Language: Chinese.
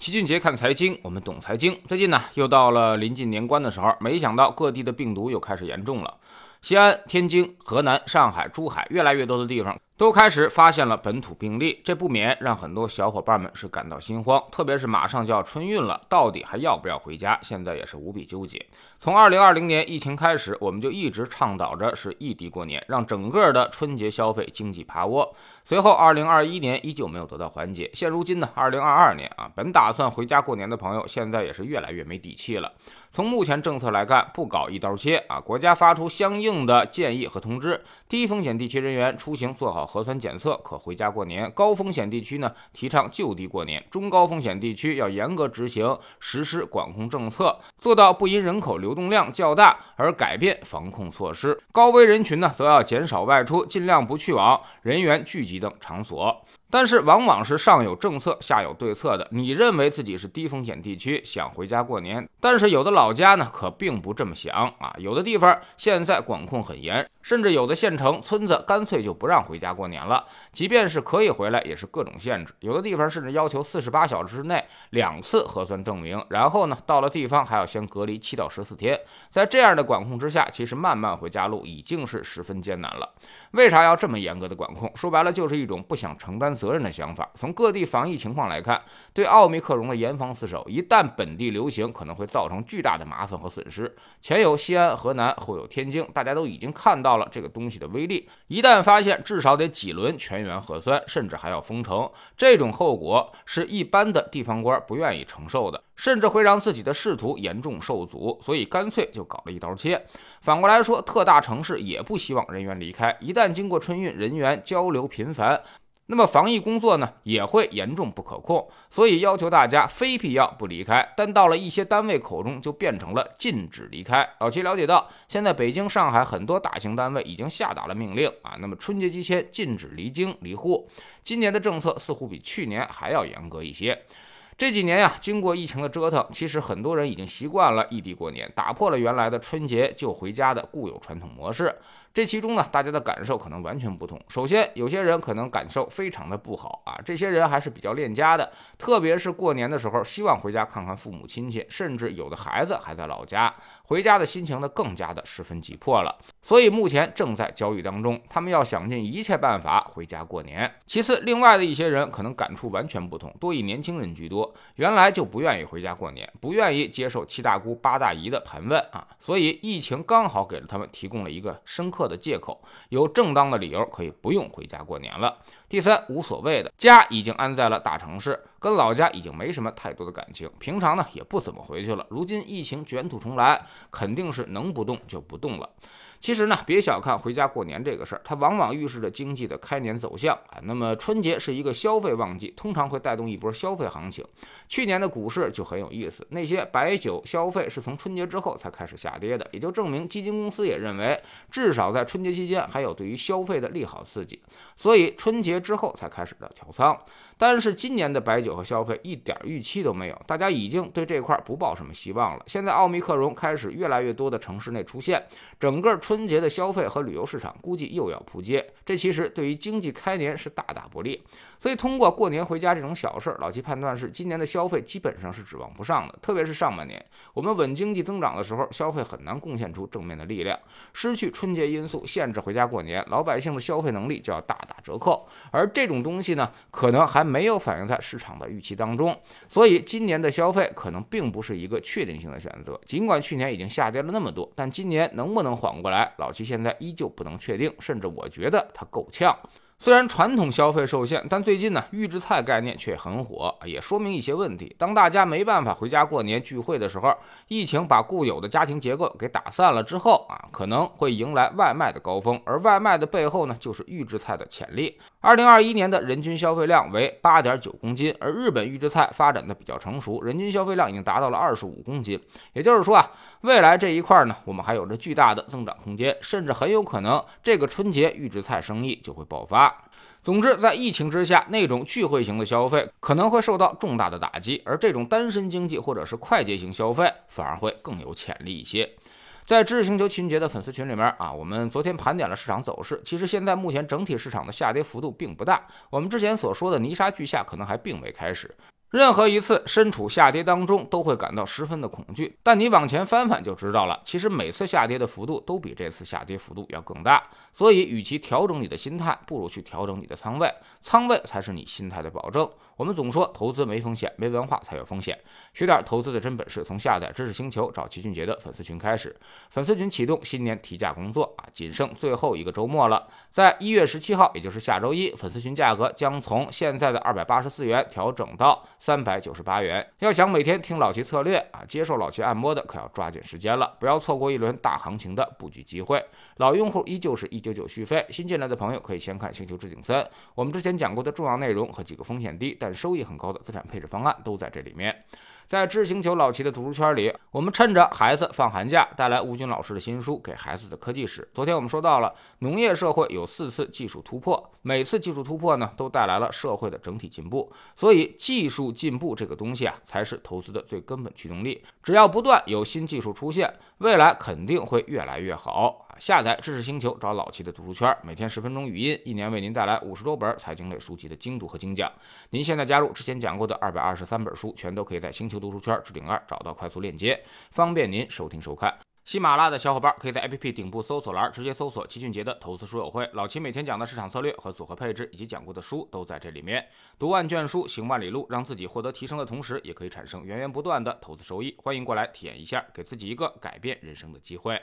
齐俊杰看财经，我们懂财经。最近呢，又到了临近年关的时候，没想到各地的病毒又开始严重了。西安、天津、河南、上海、珠海，越来越多的地方。都开始发现了本土病例，这不免让很多小伙伴们是感到心慌。特别是马上就要春运了，到底还要不要回家？现在也是无比纠结。从二零二零年疫情开始，我们就一直倡导着是异地过年，让整个的春节消费经济趴窝。随后二零二一年依旧没有得到缓解。现如今呢，二零二二年啊，本打算回家过年的朋友，现在也是越来越没底气了。从目前政策来看，不搞一刀切啊，国家发出相应的建议和通知，低风险地区人员出行做好。核酸检测可回家过年，高风险地区呢提倡就地过年，中高风险地区要严格执行实施管控政策，做到不因人口流动量较大而改变防控措施。高危人群呢则要减少外出，尽量不去往人员聚集等场所。但是往往是上有政策，下有对策的。你认为自己是低风险地区，想回家过年，但是有的老家呢可并不这么想啊。有的地方现在管控很严，甚至有的县城村子干脆就不让回家过年了。即便是可以回来，也是各种限制。有的地方甚至要求四十八小时之内两次核酸证明，然后呢到了地方还要先隔离七到十四天。在这样的管控之下，其实慢慢回家路已经是十分艰难了。为啥要这么严格的管控？说白了就是一种不想承担。责任的想法，从各地防疫情况来看，对奥密克戎的严防死守，一旦本地流行，可能会造成巨大的麻烦和损失。前有西安、河南，后有天津，大家都已经看到了这个东西的威力。一旦发现，至少得几轮全员核酸，甚至还要封城，这种后果是一般的地方官不愿意承受的，甚至会让自己的仕途严重受阻。所以干脆就搞了一刀切。反过来说，特大城市也不希望人员离开，一旦经过春运，人员交流频繁。那么防疫工作呢也会严重不可控，所以要求大家非必要不离开。但到了一些单位口中就变成了禁止离开。老齐了解到，现在北京、上海很多大型单位已经下达了命令啊，那么春节期间禁止离京离沪。今年的政策似乎比去年还要严格一些。这几年呀，经过疫情的折腾，其实很多人已经习惯了异地过年，打破了原来的春节就回家的固有传统模式。这其中呢，大家的感受可能完全不同。首先，有些人可能感受非常的不好啊，这些人还是比较恋家的，特别是过年的时候，希望回家看看父母亲戚，甚至有的孩子还在老家，回家的心情呢更加的十分急迫了。所以目前正在焦虑当中，他们要想尽一切办法回家过年。其次，另外的一些人可能感触完全不同，多以年轻人居多，原来就不愿意回家过年，不愿意接受七大姑八大姨的盘问啊，所以疫情刚好给了他们提供了一个深刻。的借口有正当的理由可以不用回家过年了。第三，无所谓的家已经安在了大城市，跟老家已经没什么太多的感情，平常呢也不怎么回去了。如今疫情卷土重来，肯定是能不动就不动了。其实呢，别小看回家过年这个事儿，它往往预示着经济的开年走向啊。那么春节是一个消费旺季，通常会带动一波消费行情。去年的股市就很有意思，那些白酒消费是从春节之后才开始下跌的，也就证明基金公司也认为，至少在春节期间还有对于消费的利好刺激，所以春节之后才开始的调仓。但是今年的白酒和消费一点预期都没有，大家已经对这块不抱什么希望了。现在奥密克戎开始越来越多的城市内出现，整个春节的消费和旅游市场估计又要扑街，这其实对于经济开年是大大不利。所以通过过年回家这种小事，老齐判断是今年的消费基本上是指望不上的，特别是上半年我们稳经济增长的时候，消费很难贡献出正面的力量。失去春节因素限制回家过年，老百姓的消费能力就要大打折扣，而这种东西呢，可能还。没有反映在市场的预期当中，所以今年的消费可能并不是一个确定性的选择。尽管去年已经下跌了那么多，但今年能不能缓过来，老七现在依旧不能确定，甚至我觉得它够呛。虽然传统消费受限，但最近呢，预制菜概念却很火，也说明一些问题。当大家没办法回家过年聚会的时候，疫情把固有的家庭结构给打散了之后啊，可能会迎来外卖的高峰。而外卖的背后呢，就是预制菜的潜力。二零二一年的人均消费量为八点九公斤，而日本预制菜发展的比较成熟，人均消费量已经达到了二十五公斤。也就是说啊，未来这一块呢，我们还有着巨大的增长空间，甚至很有可能这个春节预制菜生意就会爆发。总之，在疫情之下，那种聚会型的消费可能会受到重大的打击，而这种单身经济或者是快捷型消费反而会更有潜力一些。在知识星球秦杰的粉丝群里面啊，我们昨天盘点了市场走势，其实现在目前整体市场的下跌幅度并不大，我们之前所说的泥沙俱下可能还并未开始。任何一次身处下跌当中，都会感到十分的恐惧。但你往前翻翻就知道了，其实每次下跌的幅度都比这次下跌幅度要更大。所以，与其调整你的心态，不如去调整你的仓位，仓位才是你心态的保证。我们总说投资没风险，没文化才有风险。学点投资的真本事，从下载知识星球找齐俊杰的粉丝群开始。粉丝群启动新年提价工作啊，仅剩最后一个周末了，在一月十七号，也就是下周一，粉丝群价格将从现在的二百八十四元调整到。三百九十八元，要想每天听老齐策略啊，接受老齐按摩的，可要抓紧时间了，不要错过一轮大行情的布局机会。老用户依旧是一九九续费，新进来的朋友可以先看《星球置顶三》，我们之前讲过的重要内容和几个风险低但收益很高的资产配置方案都在这里面。在知星球老齐的读书圈里，我们趁着孩子放寒假，带来吴军老师的新书《给孩子的科技史》。昨天我们说到了农业社会有四次技术突破，每次技术突破呢，都带来了社会的整体进步。所以技术进步这个东西啊，才是投资的最根本驱动力。只要不断有新技术出现，未来肯定会越来越好。下载知识星球，找老齐的读书圈，每天十分钟语音，一年为您带来五十多本财经类书籍的精读和精讲。您现在加入之前讲过的二百二十三本书，全都可以在星球读书圈置顶二找到快速链接，方便您收听收看。喜马拉雅的小伙伴可以在 APP 顶部搜索栏直接搜索齐俊杰的投资书友会，老齐每天讲的市场策略和组合配置，以及讲过的书都在这里面。读万卷书，行万里路，让自己获得提升的同时，也可以产生源源不断的投资收益。欢迎过来体验一下，给自己一个改变人生的机会。